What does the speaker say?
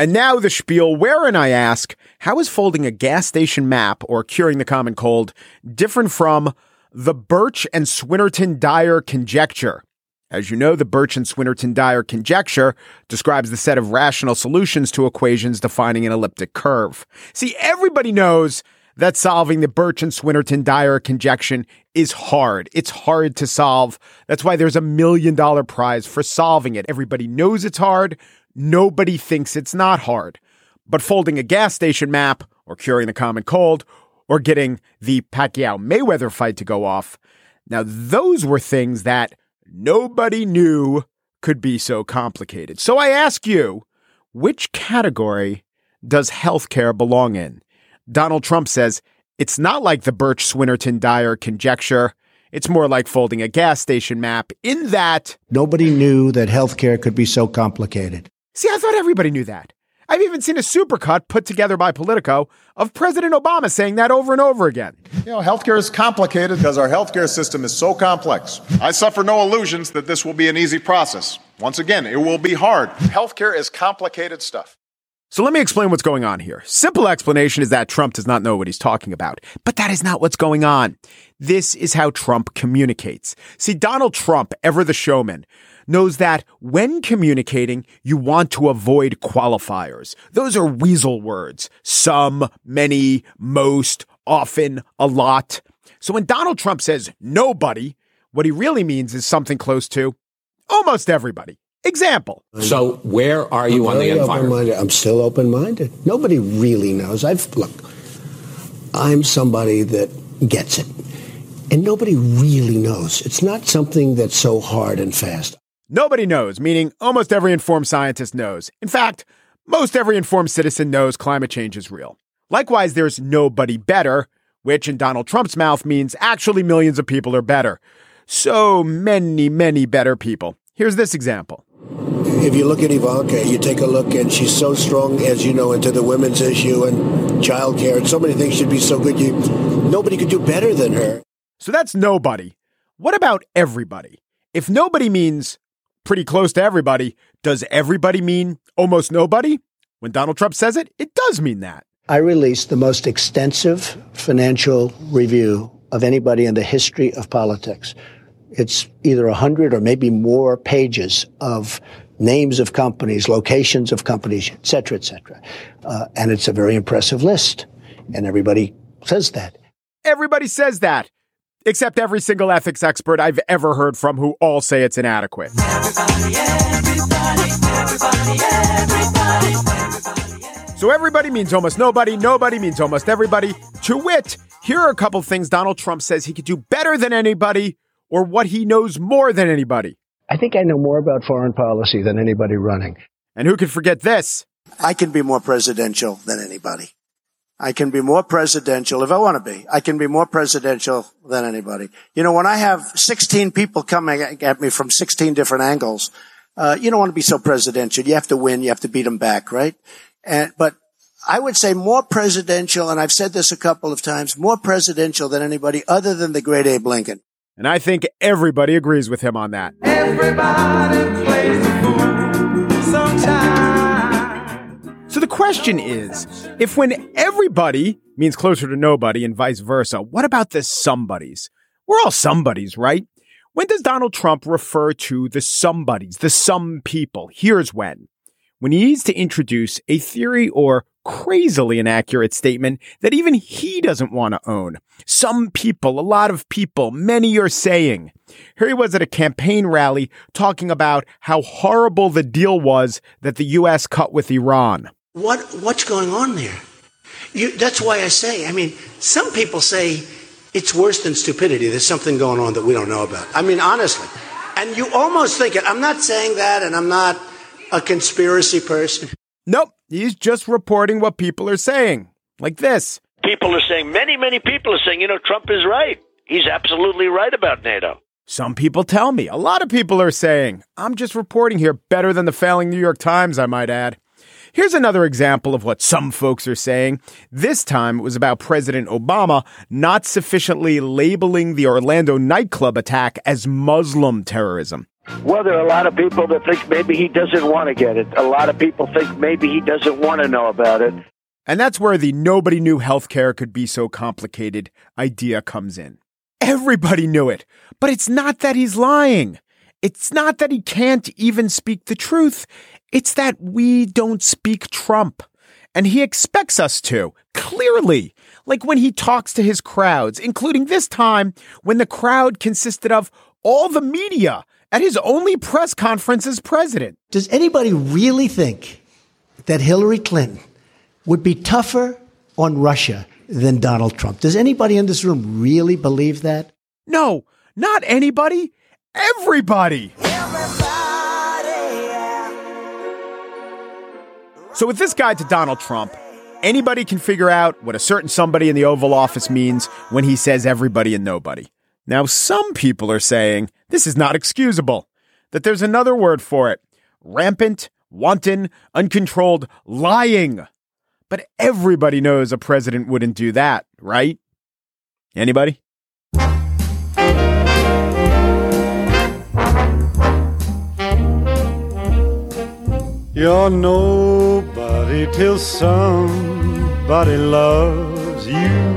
And now the spiel wherein I ask, how is folding a gas station map or curing the common cold different from the Birch and Swinnerton Dyer conjecture? As you know, the Birch and Swinnerton Dyer conjecture describes the set of rational solutions to equations defining an elliptic curve. See, everybody knows that solving the Birch and Swinnerton Dyer conjecture is hard. It's hard to solve. That's why there's a million dollar prize for solving it. Everybody knows it's hard. Nobody thinks it's not hard. But folding a gas station map, or curing the common cold, or getting the Pacquiao Mayweather fight to go off, now those were things that nobody knew could be so complicated. So I ask you, which category does healthcare belong in? Donald Trump says it's not like the Birch Swinnerton Dyer conjecture. It's more like folding a gas station map in that nobody knew that healthcare could be so complicated. See, I thought everybody knew that. I've even seen a supercut put together by Politico of President Obama saying that over and over again. You know, healthcare is complicated because our healthcare system is so complex. I suffer no illusions that this will be an easy process. Once again, it will be hard. Healthcare is complicated stuff. So let me explain what's going on here. Simple explanation is that Trump does not know what he's talking about. But that is not what's going on. This is how Trump communicates. See, Donald Trump, ever the showman, knows that when communicating, you want to avoid qualifiers. Those are weasel words. Some, many, most, often, a lot. So when Donald Trump says nobody, what he really means is something close to almost everybody. Example. So where are you I'm on the very environment? I'm still open-minded. Nobody really knows. I've look. I'm somebody that gets it, and nobody really knows. It's not something that's so hard and fast. Nobody knows, meaning almost every informed scientist knows. In fact, most every informed citizen knows climate change is real. Likewise, there's nobody better, which in Donald Trump's mouth means actually millions of people are better. So many, many better people. Here's this example. If you look at Ivanka, you take a look, and she's so strong, as you know, into the women's issue and childcare, and so many things should be so good. You, nobody could do better than her. So that's nobody. What about everybody? If nobody means pretty close to everybody, does everybody mean almost nobody? When Donald Trump says it, it does mean that. I released the most extensive financial review of anybody in the history of politics. It's either 100 or maybe more pages of names of companies, locations of companies, et cetera, et cetera. Uh, and it's a very impressive list. And everybody says that. Everybody says that, except every single ethics expert I've ever heard from who all say it's inadequate. So everybody means almost nobody, nobody means almost everybody. To wit, here are a couple things Donald Trump says he could do better than anybody or what he knows more than anybody. I think I know more about foreign policy than anybody running. And who could forget this? I can be more presidential than anybody. I can be more presidential if I want to be. I can be more presidential than anybody. You know, when I have 16 people coming at me from 16 different angles, uh, you don't want to be so presidential. You have to win. You have to beat them back, right? And, but I would say more presidential, and I've said this a couple of times, more presidential than anybody other than the great Abe Lincoln. And I think everybody agrees with him on that. Everybody plays the fool sometimes. So the question is if when everybody means closer to nobody and vice versa, what about the somebodies? We're all somebodies, right? When does Donald Trump refer to the somebodies, the some people? Here's when. When he needs to introduce a theory or crazily inaccurate statement that even he doesn't want to own. Some people, a lot of people, many are saying. Here he was at a campaign rally talking about how horrible the deal was that the U.S. cut with Iran. What what's going on there? You, that's why I say. I mean, some people say it's worse than stupidity. There's something going on that we don't know about. I mean, honestly, and you almost think it. I'm not saying that, and I'm not a conspiracy person. Nope, he's just reporting what people are saying, like this. People are saying, many, many people are saying, you know, Trump is right. He's absolutely right about NATO. Some people tell me, a lot of people are saying, I'm just reporting here better than the failing New York Times, I might add. Here's another example of what some folks are saying. This time it was about President Obama not sufficiently labeling the Orlando nightclub attack as Muslim terrorism. Well, there are a lot of people that think maybe he doesn't want to get it. A lot of people think maybe he doesn't want to know about it. And that's where the nobody knew healthcare could be so complicated idea comes in. Everybody knew it, but it's not that he's lying. It's not that he can't even speak the truth. It's that we don't speak Trump. And he expects us to, clearly. Like when he talks to his crowds, including this time when the crowd consisted of all the media at his only press conference as president. Does anybody really think that Hillary Clinton would be tougher on Russia than Donald Trump? Does anybody in this room really believe that? No, not anybody, everybody. So, with this guide to Donald Trump, anybody can figure out what a certain somebody in the Oval Office means when he says everybody and nobody. Now, some people are saying this is not excusable, that there's another word for it rampant, wanton, uncontrolled lying. But everybody knows a president wouldn't do that, right? Anybody? You're nobody till somebody loves you.